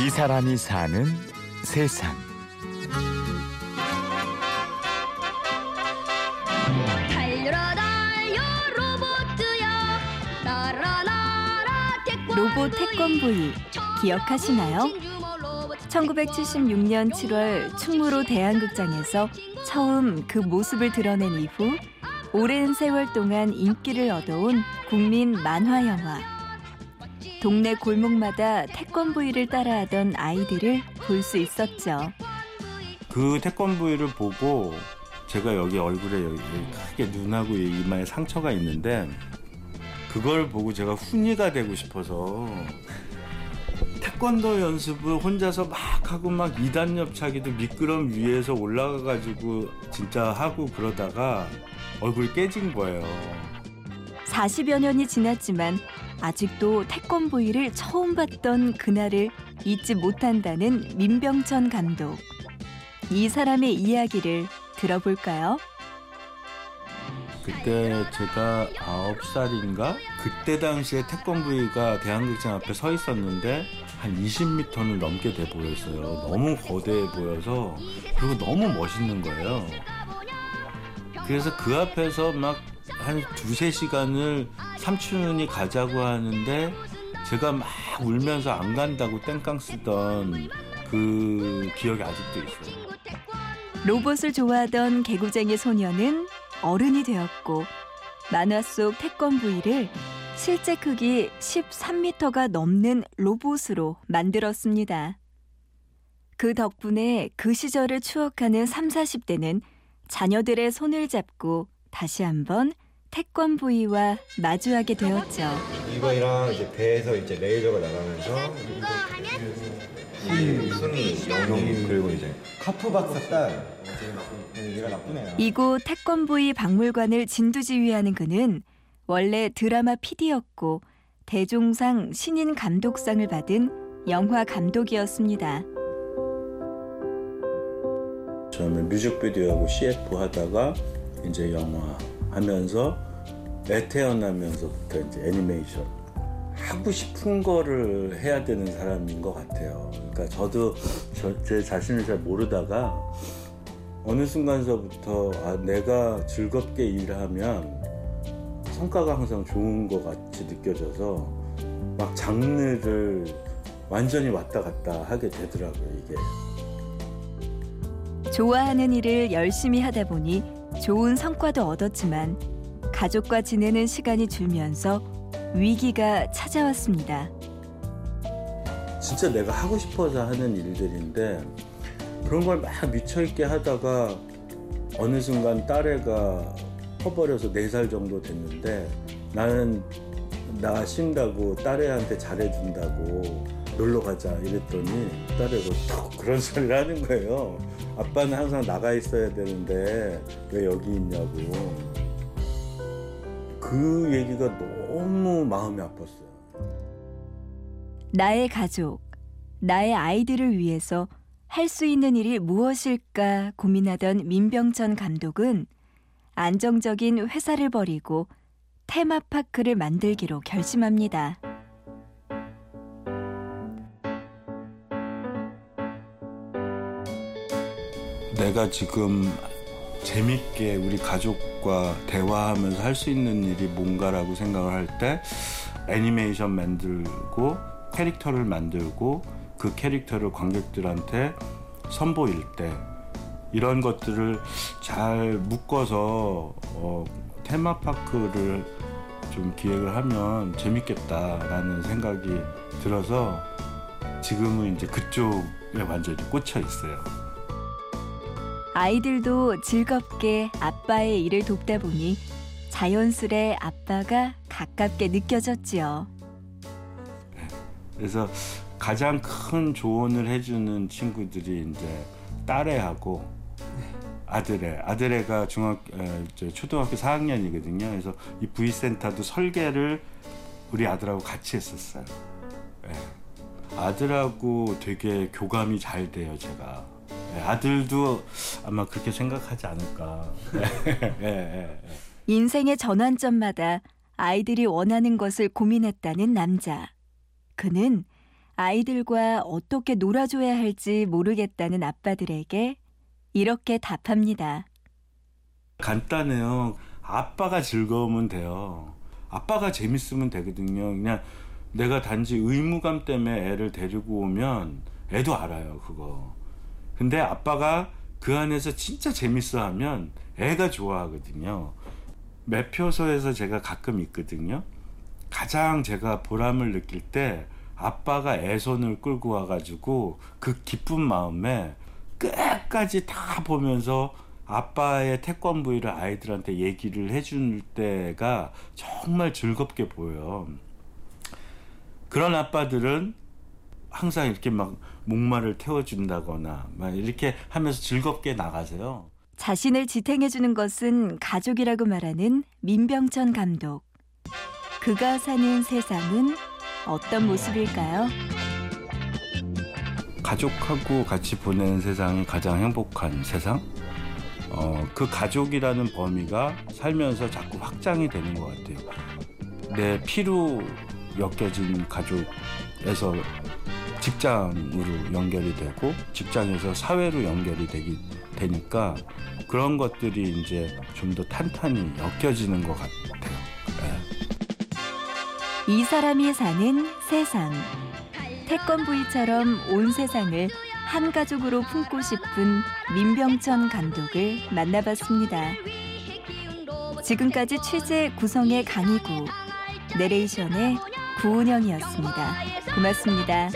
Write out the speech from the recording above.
이 사람이 사는 세상. 달려라 달려 로봇야 날아나라 로봇 태권브이 기억하시나요? 1976년 7월 충무로 대한극장에서 처음 그 모습을 드러낸 이후 오랜 세월 동안 인기를 얻어온 국민 만화 영화. 동네 골목마다 태권브이를 따라하던 아이들을 볼 수 있었죠. 그 태권브이를 보고 제가 여기 얼굴에 여기 크게 눈하고 이마에 상처가 있는데 그걸 보고 제가 훈이가 되고 싶어서 태권도 연습을 혼자서 막 하고 막 2단 옆차기도 미끄럼 위에서 올라가 가지고 진짜 하고 그러다가 얼굴이 깨진 거예요. 40여 년이 지났지만 아직도 태권브이를 처음 봤던 그날을 잊지 못한다는 민병천 감독. 이 사람의 이야기를 들어볼까요? 그때 제가 아홉 살인가 그때 당시에 태권브이가 대한극장 앞에 서 있었는데 한 20m는 넘게 돼 보였어요. 너무 거대해 보여서 그리고 너무 멋있는 거예요. 그래서 그 앞에서 막 한 두세 시간을 삼촌이 가자고 하는데 제가 막 울면서 안 간다고 땡깡 쓰던 그 기억이 아직도 있어요. 로봇을 좋아하던 개구쟁이 소녀는 어른이 되었고 만화 속 태권브이를 실제 크기 13m가 넘는 로봇으로 만들었습니다. 그 덕분에 그 시절을 추억하는 3, 40대는 자녀들의 손을 잡고 다시 한번 태권브이와 마주하게 되었죠. 이거랑 이제 배에서 이제 레이저가 나가면서 이 손이 그리고 이제 카프 박사 딸 얘가 나쁘네요. 이곳 태권브이 박물관을 진두지휘하는 그는 원래 드라마 PD였고 대종상 신인 감독상을 받은 영화 감독이었습니다. 처음에 뮤직비디오하고 CF 하다가 이제 영화 하면서 애 태어나면서부터 이제 애니메이션 하고 싶은 거를 해야 되는 사람인 것 같아요. 그러니까 저도 저, 제 자신을 잘 모르다가 어느 순간서부터 아, 내가 즐겁게 일하면 성과가 항상 좋은 것 같이 느껴져서 막 장르를 완전히 왔다 갔다 하게 되더라고요, 이게. 좋아하는 일을 열심히 하다 보니 좋은 성과도 얻었지만 가족과 지내는 시간이 줄면서 위기가 찾아왔습니다. 진짜 내가 하고 싶어서 하는 일들인데 그런 걸 막 미쳐있게 하다가 어느 순간 딸애가 커버려서 4살 정도 됐는데 나는 나 쉰다고 딸애한테 잘해준다고 놀러 가자 이랬더니 딸애가 또 그런 소리를 하는 거예요. 아빠는 항상 나가 있어야 되는데 왜 여기 있냐고. 그 얘기가 너무 마음이 아팠어요. 나의 가족, 나의 아이들을 위해서 할 수 있는 일이 무엇일까 고민하던 민병천 감독은 안정적인 회사를 버리고 테마파크를 만들기로 결심합니다. 내가 지금 재밌게 우리 가족과 대화하면서 할 수 있는 일이 뭔가라고 생각을 할 때 애니메이션 만들고 캐릭터를 만들고 그 캐릭터를 관객들한테 선보일 때 이런 것들을 잘 묶어서 어, 테마파크를 좀 기획을 하면 재밌겠다라는 생각이 들어서 지금은 이제 그쪽에 완전히 꽂혀 있어요. 아이들도 즐겁게 아빠의 일을 돕다 보니 자연스레 아빠가 가깝게 느껴졌지요. 그래서 가장 큰 조언을 해주는 친구들이 이제 딸애하고 아들애, 아들애가 중학 초등학교 4학년이거든요. 그래서 이 V 센터도 설계를 우리 아들하고 같이 했었어요. 예. 아들하고 되게 교감이 잘 돼요, 제가. 예, 아들도 아마 그렇게 생각하지 않을까. 예, 예, 예. 인생의 전환점마다 아이들이 원하는 것을 고민했다는 남자. 그는 아이들과 어떻게 놀아줘야 할지 모르겠다는 아빠들에게 이렇게 답합니다. 간단해요. 아빠가 즐거우면 돼요. 아빠가 재밌으면 되거든요. 그냥 내가 단지 의무감 때문에 애를 데리고 오면 애도 알아요, 그거. 근데 아빠가 그 안에서 진짜 재밌어 하면 애가 좋아하거든요. 매표소에서 제가 가끔 있거든요. 가장 제가 보람을 느낄 때 아빠가 애 손을 끌고 와가지고 그 기쁜 마음에 끝까지 다 보면서 아빠의 태권브이를 아이들한테 얘기를 해줄 때가 정말 즐겁게 보여요. 그런 아빠들은 항상 이렇게 막 목마를 태워준다거나 막 이렇게 하면서 즐겁게 나가세요. 자신을 지탱해주는 것은 가족이라고 말하는 민병천 감독. 그가 사는 세상은 어떤 모습일까요? 가족하고 같이 보내는 세상이 가장 행복한 세상? 어, 그 가족이라는 범위가 살면서 자꾸 확장이 되는 것 같아요. 내 피로 엮여진 가족에서 직장으로 연결이 되고 직장에서 사회로 연결이 되기 되니까 그런 것들이 이제 좀 더 탄탄히 엮여지는 것 같아요. 네. 이 사람이 사는 세상. 태권브이처럼 온 세상을 한 가족으로 품고 싶은 민병천 감독을 만나봤습니다. 지금까지 취재 구성의 강희구, 내레이션의 구은영이었습니다. 고맙습니다.